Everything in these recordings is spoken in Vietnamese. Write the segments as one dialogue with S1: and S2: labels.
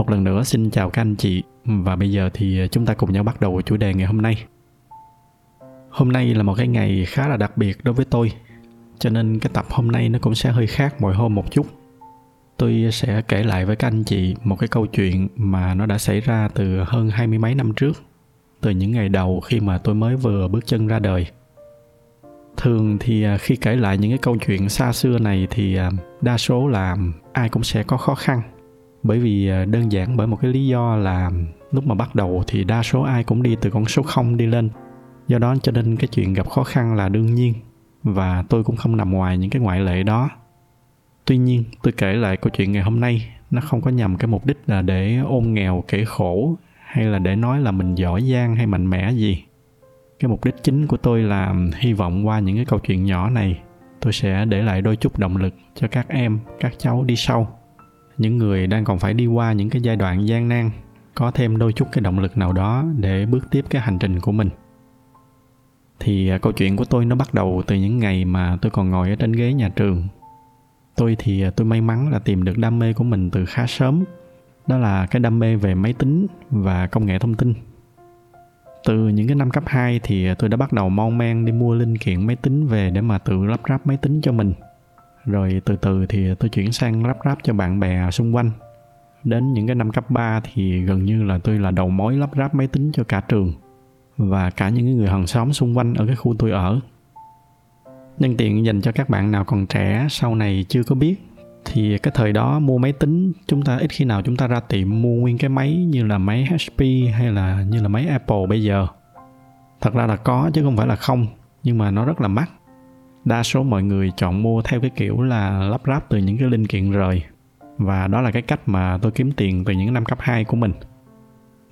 S1: Một lần nữa, xin chào các anh chị và bây giờ thì ờ, chúng ta cùng nhau bắt đầu chủ đề ngày hôm nay. Hôm nay là một cái ngày khá là đặc biệt đối với tôi, cho nên cái tập hôm nay nó cũng sẽ hơi khác mọi hôm một chút. Tôi sẽ kể lại với các anh chị một cái câu chuyện mà nó đã xảy ra từ hơn hai mươi mấy năm trước, từ những ngày đầu khi mà tôi mới vừa bước chân ra đời thường thì ờ, khi kể lại những cái câu chuyện xa xưa này thì ờ, đa số là ai cũng sẽ có khó khăn bởi vì à, đơn giản bởi một cái lý do là lúc mà bắt đầu thì đa số ai cũng đi từ con số 0 đi lên. Do đó cho nên cái chuyện gặp khó khăn là đương nhiên và tôi cũng không nằm ngoài những cái ngoại lệ đó. Tuy nhiên, tôi kể lại câu chuyện ngày hôm nay, nó không có nhằm cái mục đích là để ôm nghèo kể khổ hay là để nói là mình giỏi giang hay mạnh mẽ gì. Cái mục đích chính của tôi là hy vọng qua những cái câu chuyện nhỏ này, tôi sẽ để lại đôi chút động lực cho các em, các cháu đi sau những người đang còn phải đi qua những cái giai đoạn gian nan, có thêm đôi chút cái động lực nào đó để bước tiếp cái hành trình của mình. Thì à, câu chuyện của tôi nó bắt đầu từ những ngày mà tôi còn ngồi ở trên ghế nhà trường. Tôi thì à, tôi may mắn là tìm được đam mê của mình từ khá sớm. Đó là cái đam mê về máy tính và công nghệ thông tin. Từ những cái năm cấp 2 thì à, tôi đã bắt đầu mon men đi mua linh kiện máy tính về để mà tự lắp ráp máy tính cho mình rồi từ từ thì tôi chuyển sang lắp ráp cho bạn bè xung quanh. Đến những cái năm cấp 3 thì gần như là tôi là đầu mối lắp ráp máy tính cho cả trường và cả những người hàng xóm xung quanh ở cái khu tôi ở. Nhân tiện dành cho các bạn nào còn trẻ sau này chưa có biết thì cái thời đó mua máy tính, chúng ta ít khi nào chúng ta ra tiệm mua nguyên cái máy như là máy HP hay là như là máy Apple bây giờ. Thật ra là có chứ không phải là không, nhưng mà nó rất là mắc đa số mọi người chọn mua theo cái kiểu là lắp ráp từ những cái linh kiện rời. Và đó là cái cách mà tôi kiếm tiền từ những năm cấp 2 của mình.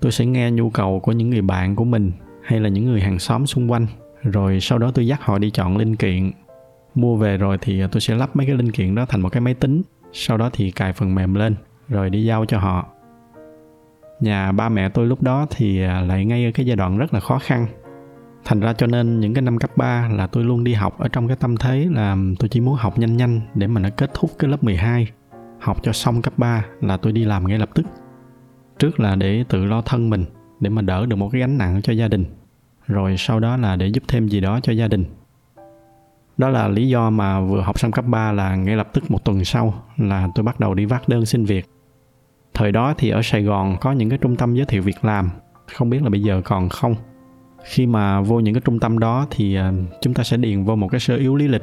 S1: Tôi sẽ nghe nhu cầu của những người bạn của mình hay là những người hàng xóm xung quanh, rồi sau đó tôi dắt họ đi chọn linh kiện. Mua về rồi thì tôi sẽ lắp mấy cái linh kiện đó thành một cái máy tính, sau đó thì cài phần mềm lên, rồi đi giao cho họ. Nhà ba mẹ tôi lúc đó thì à, lại ngay ở cái giai đoạn rất là khó khăn thành ra cho nên những cái năm cấp 3 là tôi luôn đi học ở trong cái tâm thế là tôi chỉ muốn học nhanh nhanh để mà nó kết thúc cái lớp 12 học cho xong cấp 3 là tôi đi làm ngay lập tức trước là để tự lo thân mình để mà đỡ được một cái gánh nặng cho gia đình rồi sau đó là để giúp thêm gì đó cho gia đình đó là lý do mà vừa học xong cấp 3 là ngay lập tức một tuần sau là tôi bắt đầu đi vác đơn xin việc. Thời đó thì ở Sài Gòn có những cái trung tâm giới thiệu việc làm, không biết là bây giờ còn không. Khi mà vô những cái trung tâm đó thì à, chúng ta sẽ điền vô một cái sơ yếu lý lịch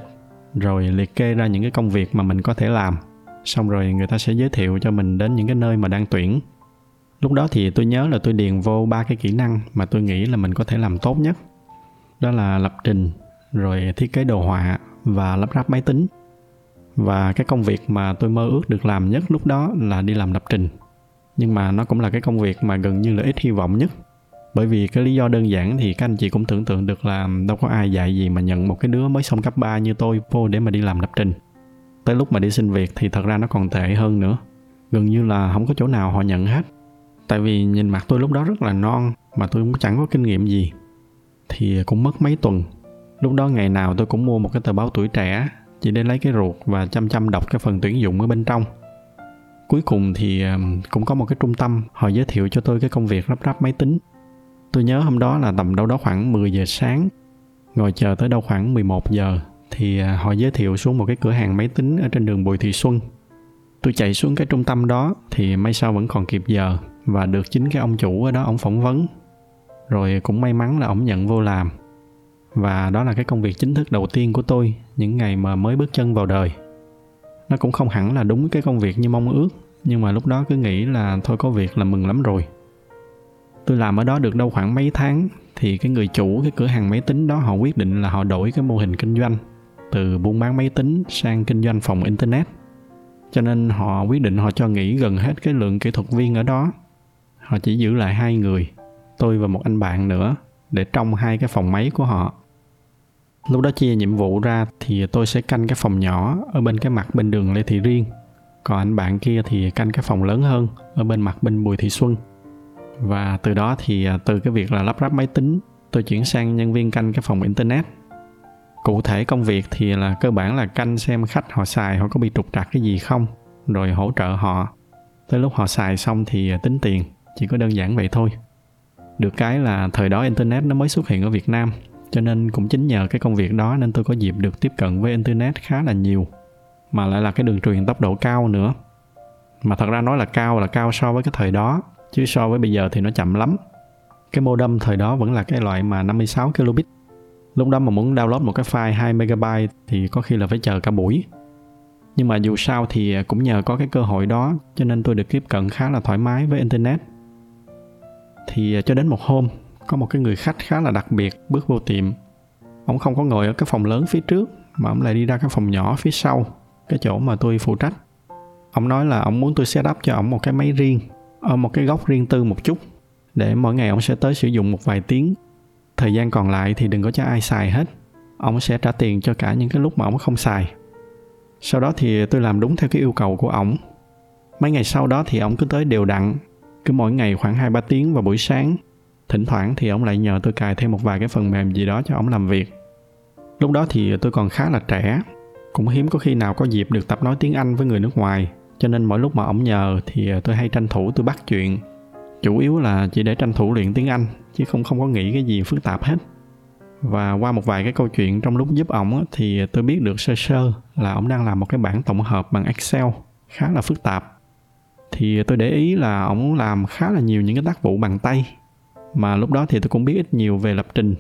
S1: rồi liệt kê ra những cái công việc mà mình có thể làm. Xong rồi người ta sẽ giới thiệu cho mình đến những cái nơi mà đang tuyển. Lúc đó thì tôi nhớ là tôi điền vô ba cái kỹ năng mà tôi nghĩ là mình có thể làm tốt nhất. Đó là lập trình, rồi thiết kế đồ họa và lắp ráp máy tính và cái công việc mà tôi mơ ước được làm nhất lúc đó là đi làm lập trình nhưng mà nó cũng là cái công việc mà gần như là ít hy vọng nhất bởi vì cái lý do đơn giản thì các anh chị cũng tưởng tượng được là đâu có ai dạy gì mà nhận một cái đứa mới xong cấp 3 như tôi vô để mà đi làm lập trình. Tới lúc mà đi xin việc thì thật ra nó còn tệ hơn nữa. Gần như là không có chỗ nào họ nhận hết. Tại vì nhìn mặt tôi lúc đó rất là non mà tôi cũng chẳng có kinh nghiệm gì. Thì cũng mất mấy tuần. Lúc đó ngày nào tôi cũng mua một cái tờ báo tuổi trẻ chỉ để lấy cái ruột và chăm chăm đọc cái phần tuyển dụng ở bên trong. Cuối cùng thì cũng có một cái trung tâm họ giới thiệu cho tôi cái công việc lắp ráp máy tính tôi nhớ hôm đó là tầm đâu đó khoảng 10 giờ sáng. Ngồi chờ tới đâu khoảng 11 giờ thì à, họ giới thiệu xuống một cái cửa hàng máy tính ở trên đường Bùi Thị Xuân. Tôi chạy xuống cái trung tâm đó thì may sao vẫn còn kịp giờ và được chính cái ông chủ ở đó ông phỏng vấn. Rồi cũng may mắn là ông nhận vô làm. Và đó là cái công việc chính thức đầu tiên của tôi những ngày mà mới bước chân vào đời. Nó cũng không hẳn là đúng cái công việc như mong ước, nhưng mà lúc đó cứ nghĩ là thôi có việc là mừng lắm rồi tôi làm ở đó được đâu khoảng mấy tháng thì cái người chủ cái cửa hàng máy tính đó họ quyết định là họ đổi cái mô hình kinh doanh. Từ buôn bán máy tính sang kinh doanh phòng internet. Cho nên họ quyết định họ cho nghỉ gần hết cái lượng kỹ thuật viên ở đó. Họ chỉ giữ lại hai người, tôi và một anh bạn nữa, để trong hai cái phòng máy của họ. Lúc đó chia nhiệm vụ ra thì tôi sẽ canh cái phòng nhỏ ở bên cái mặt bên đường lê thị riêng. Còn anh bạn kia thì canh cái phòng lớn hơn ở bên mặt bên bùi thị xuân và từ đó thì à, từ cái việc là lắp ráp máy tính, tôi chuyển sang nhân viên canh cái phòng internet. Cụ thể công việc thì là cơ bản là canh xem khách họ xài họ có bị trục trặc cái gì không, rồi hỗ trợ họ. Tới lúc họ xài xong thì à, tính tiền, chỉ có đơn giản vậy thôi. Được cái là thời đó internet nó mới xuất hiện ở việt nam, cho nên cũng chính nhờ cái công việc đó nên tôi có dịp được tiếp cận với internet khá là nhiều, mà lại là cái đường truyền tốc độ cao nữa. Mà thật ra nói là cao là cao so với cái thời đó chứ so với bây giờ thì nó chậm lắm. Cái modem thời đó vẫn là cái loại mà 56 kilobit. Lúc đó mà muốn download một cái file 2 megabyte thì có khi là phải chờ cả buổi. Nhưng mà dù sao thì cũng nhờ có cái cơ hội đó, cho nên tôi được tiếp cận khá là thoải mái với internet. Thì à, cho đến một hôm, có một cái người khách khá là đặc biệt bước vô tiệm. Ông không có ngồi ở cái phòng lớn phía trước, mà ông lại đi ra cái phòng nhỏ phía sau, cái chỗ mà tôi phụ trách. Ông nói là ông muốn tôi set up cho ông một cái máy riêng ở một cái góc riêng tư một chút, để mỗi ngày ông sẽ tới sử dụng một vài tiếng. Thời gian còn lại thì đừng có cho ai xài hết. Ông sẽ trả tiền cho cả những cái lúc mà ông không xài. Sau đó thì tôi làm đúng theo cái yêu cầu của ổng mấy ngày sau đó thì ổng cứ tới đều đặn, cứ mỗi ngày khoảng hai ba tiếng vào buổi sáng. Thỉnh thoảng thì ổng lại nhờ tôi cài thêm một vài cái phần mềm gì đó cho ổng làm việc. Lúc đó thì tôi còn khá là trẻ, cũng hiếm có khi nào có dịp được tập nói tiếng anh với người nước ngoài cho nên mỗi lúc mà ổng nhờ thì tôi hay tranh thủ tôi bắt chuyện. Chủ yếu là chỉ để tranh thủ luyện tiếng anh, chứ không không có nghĩ cái gì phức tạp hết. Và qua một vài cái câu chuyện trong lúc giúp ổng thì tôi biết được sơ sơ là ổng đang làm một cái bản tổng hợp bằng excel, khá là phức tạp. Thì tôi để ý là ổng làm khá là nhiều những cái tác vụ bằng tay, mà lúc đó thì tôi cũng biết ít nhiều về lập trình.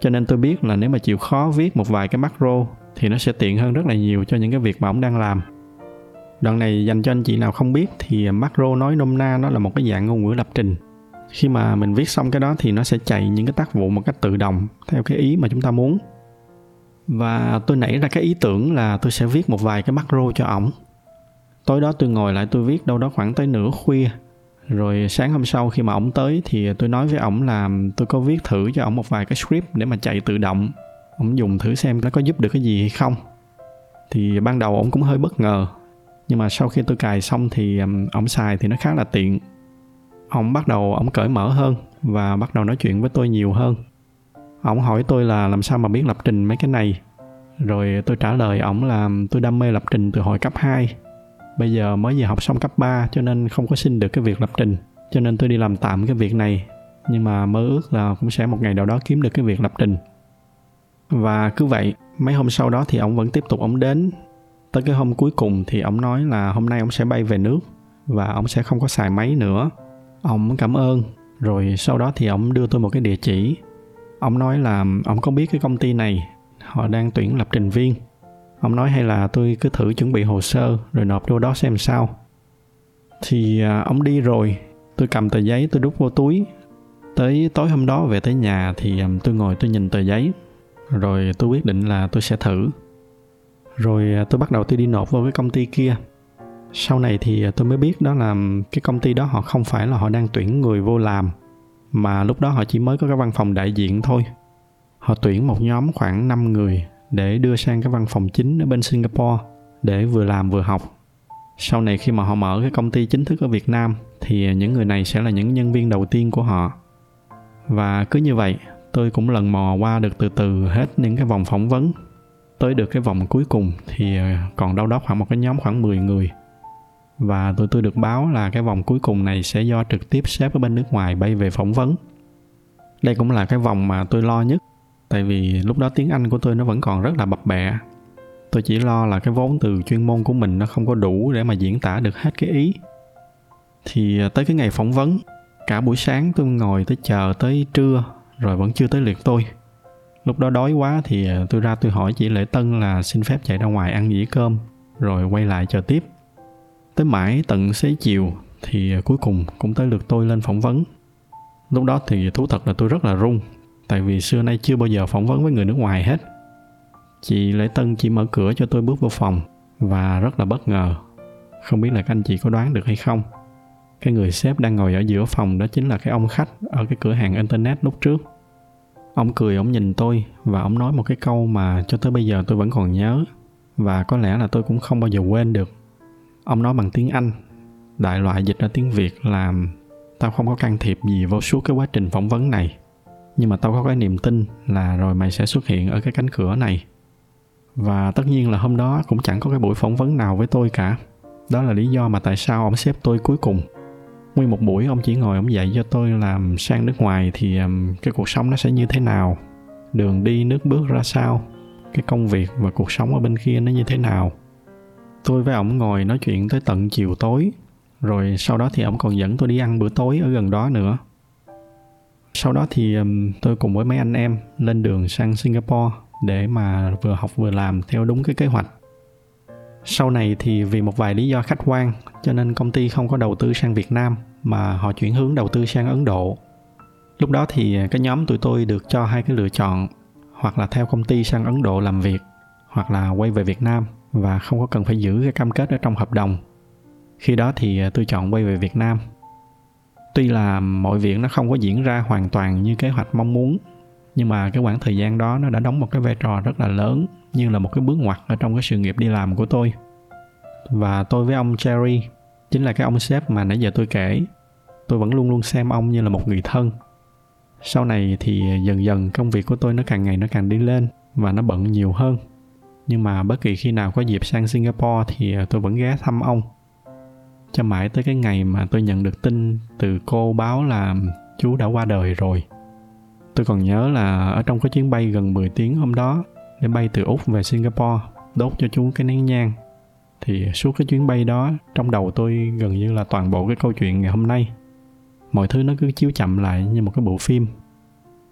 S1: Cho nên tôi biết là nếu mà chịu khó viết một vài cái macro thì nó sẽ tiện hơn rất là nhiều cho những cái việc mà ổng đang làm đoạn này dành cho anh chị nào không biết thì macro nói nôm na nó là một cái dạng ngôn ngữ lập trình. Khi mà mình viết xong cái đó thì nó sẽ chạy những cái tác vụ một cách tự động, theo cái ý mà chúng ta muốn. Và tôi nảy ra cái ý tưởng là tôi sẽ viết một vài cái macro cho ổng. Tối đó tôi ngồi lại tôi viết đâu đó khoảng tới nửa khuya. Rồi sáng hôm sau khi mà ổng tới thì tôi nói với ổng là tôi có viết thử cho ổng một vài cái script để mà chạy tự động. Ổng dùng thử xem nó có giúp được cái gì hay không. Thì ban đầu ổng cũng hơi bất ngờ nhưng mà sau khi tôi cài xong thì ổng xài thì nó khá là tiện. Ổng bắt đầu ổng cởi mở hơn và bắt đầu nói chuyện với tôi nhiều hơn. Ổng hỏi tôi là làm sao mà biết lập trình mấy cái này? Rồi tôi trả lời ổng là tôi đam mê lập trình từ hồi cấp 2 bây giờ mới vừa học xong cấp 3 cho nên không có xin được cái việc lập trình, cho nên tôi đi làm tạm cái việc này. Nhưng mà mơ ước là cũng sẽ một ngày nào đó kiếm được cái việc lập trình. Và cứ vậy, mấy hôm sau đó thì ông vẫn tiếp tục ông đến tới cái hôm cuối cùng thì ông nói là hôm nay ông sẽ bay về nước và ông sẽ không có xài máy nữa. Ông cảm ơn. Rồi sau đó thì ông đưa tôi một cái địa chỉ. Ông nói là ông có biết cái công ty này, họ đang tuyển lập trình viên. Ông nói hay là tôi cứ thử chuẩn bị hồ sơ rồi nộp vô đó xem sao. Thì à, ông đi rồi. Tôi cầm tờ giấy, tôi đút vô túi. Tới tối hôm đó về tới nhà thì à, tôi ngồi tôi nhìn tờ giấy. Rồi tôi quyết định là tôi sẽ thử rồi à, tôi bắt đầu tôi đi nộp vô cái công ty kia sau này thì à, tôi mới biết đó là cái công ty đó họ không phải là họ đang tuyển người vô làm mà lúc đó họ chỉ mới có cái văn phòng đại diện thôi họ tuyển một nhóm khoảng 5 người để đưa sang cái văn phòng chính ở bên Singapore để vừa làm vừa học. Sau này khi mà họ mở cái công ty chính thức ở Việt Nam thì những người này sẽ là những nhân viên đầu tiên của họ. Và cứ như vậy, tôi cũng lần mò qua được từ từ hết những cái vòng phỏng vấn. Tới được cái vòng cuối cùng thì ờ, còn đâu đó khoảng một cái nhóm khoảng 10 người. Và tụi tôi được báo là cái vòng cuối cùng này sẽ do trực tiếp sếp ở bên nước ngoài bay về phỏng vấn. Đây cũng là cái vòng mà tôi lo nhất, tại vì lúc đó tiếng anh của tôi nó vẫn còn rất là bập bẹ tôi chỉ lo là cái vốn từ chuyên môn của mình nó không có đủ để mà diễn tả được hết cái ý thì ờ, tới cái ngày phỏng vấn, cả buổi sáng tôi ngồi tới chờ tới trưa, rồi vẫn chưa tới lượt tôi lúc đó đói quá thì ờ, tôi ra tôi hỏi chị lễ tân là xin phép chạy ra ngoài ăn dĩa cơm, rồi quay lại chờ tiếp. Tới mãi tận xế chiều thì ờ, cuối cùng cũng tới lượt tôi lên phỏng vấn. Lúc đó thì thú thật là tôi rất là run, tại vì xưa nay chưa bao giờ phỏng vấn với người nước ngoài hết. Chị lễ tân chỉ mở cửa cho tôi bước vào phòng và rất là bất ngờ, không biết là các anh chị có đoán được hay không. Cái người sếp đang ngồi ở giữa phòng đó chính là cái ông khách ở cái cửa hàng internet lúc trước ông cười, ông nhìn tôi và ông nói một cái câu mà cho tới bây giờ tôi vẫn còn nhớ. Và có lẽ là tôi cũng không bao giờ quên được. Ông nói bằng tiếng anh, đại loại dịch ra tiếng việt là tao không có can thiệp gì vào suốt cái quá trình phỏng vấn này. Nhưng mà tao có cái niềm tin là rồi mày sẽ xuất hiện ở cái cánh cửa này. Và tất nhiên là hôm đó cũng chẳng có cái buổi phỏng vấn nào với tôi cả. Đó là lý do mà tại sao ông xếp tôi cuối cùng nguyên một buổi ông chỉ ngồi ông dạy cho tôi làm sang nước ngoài thì um, cái cuộc sống nó sẽ như thế nào? Đường đi nước bước ra sao? Cái công việc và cuộc sống ở bên kia nó như thế nào? Tôi với ông ngồi nói chuyện tới tận chiều tối rồi sau đó thì ông còn dẫn tôi đi ăn bữa tối ở gần đó nữa. Sau đó thì um, tôi cùng với mấy anh em lên đường sang singapore để mà vừa học vừa làm theo đúng cái kế hoạch sau này thì vì một vài lý do khách quan, cho nên công ty không có đầu tư sang việt nam, mà họ chuyển hướng đầu tư sang ấn độ. Lúc đó thì cái nhóm tụi tôi được cho hai cái lựa chọn, hoặc là theo công ty sang ấn độ làm việc, hoặc là quay về việt nam, và không có cần phải giữ cái cam kết ở trong hợp đồng. Khi đó thì tôi chọn quay về việt nam. Tuy là mọi việc nó không có diễn ra hoàn toàn như kế hoạch mong muốn, nhưng mà cái khoảng thời gian đó nó đã đóng một cái vai trò rất là lớn như là một cái bước ngoặt ở trong cái sự nghiệp đi làm của tôi. Và tôi với ông Jerry, chính là cái ông sếp mà nãy giờ tôi kể, tôi vẫn luôn luôn xem ông như là một người thân. Sau này thì dần dần công việc của tôi nó càng ngày nó càng đi lên và nó bận nhiều hơn. Nhưng mà bất kỳ khi nào có dịp sang Singapore thì tôi vẫn ghé thăm ông. Cho mãi tới cái ngày mà tôi nhận được tin từ cô báo là chú đã qua đời rồi. Tôi còn nhớ là ở trong cái chuyến bay gần 10 tiếng hôm đó để bay từ úc về singapore, đốt cho chú cái nén nhang. Thì suốt cái chuyến bay đó, trong đầu tôi gần như là toàn bộ cái câu chuyện ngày hôm nay. Mọi thứ nó cứ chiếu chậm lại như một cái bộ phim.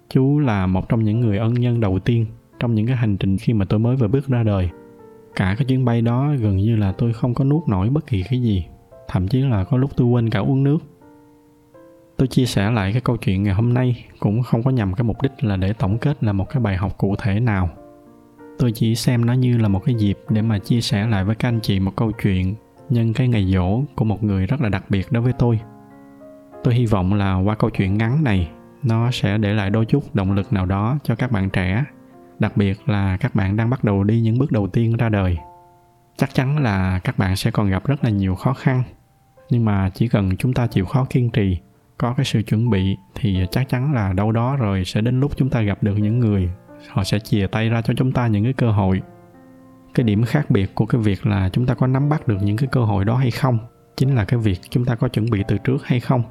S1: Chú là một trong những người ân nhân đầu tiên trong những cái hành trình khi mà tôi mới vừa bước ra đời. Cả cái chuyến bay đó gần như là tôi không có nuốt nổi bất kỳ cái gì. Thậm chí là có lúc tôi quên cả uống nước. Tôi chia sẻ lại cái câu chuyện ngày hôm nay cũng không có nhằm cái mục đích là để tổng kết là một cái bài học cụ thể nào tôi chỉ xem nó như là một cái dịp để mà chia sẻ lại với các anh chị một câu chuyện nhân cái ngày dỗ của một người rất là đặc biệt đối với tôi. Tôi hy vọng là qua câu chuyện ngắn này, nó sẽ để lại đôi chút động lực nào đó cho các bạn trẻ, đặc biệt là các bạn đang bắt đầu đi những bước đầu tiên ra đời. Chắc chắn là các bạn sẽ còn gặp rất là nhiều khó khăn, nhưng mà chỉ cần chúng ta chịu khó kiên trì, có cái sự chuẩn bị thì chắc chắn là đâu đó rồi sẽ đến lúc chúng ta gặp được những người họ sẽ chìa tay ra cho chúng ta những cái cơ hội. Cái điểm khác biệt của cái việc là chúng ta có nắm bắt được những cái cơ hội đó hay không chính là cái việc chúng ta có chuẩn bị từ trước hay không.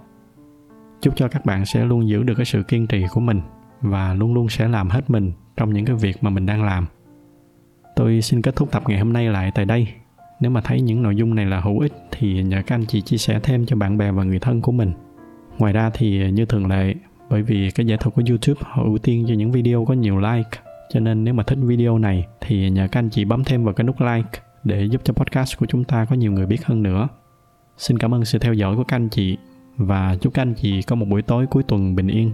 S1: Chúc cho các bạn sẽ luôn giữ được cái sự kiên trì của mình và luôn luôn sẽ làm hết mình trong những cái việc mà mình đang làm. Tôi xin kết thúc tập ngày hôm nay lại tại đây. Nếu mà thấy những nội dung này là hữu ích thì nhờ các anh chị chia sẻ thêm cho bạn bè và người thân của mình. Ngoài ra thì như thường lệ bởi vì cái giải thuật của youtube họ ưu tiên cho những video có nhiều like. Cho nên nếu mà thích video này thì nhờ các anh chị bấm thêm vào cái nút like để giúp cho podcast của chúng ta có nhiều người biết hơn nữa. Xin cảm ơn sự theo dõi của các anh chị và chúc các anh chị có một buổi tối cuối tuần bình yên.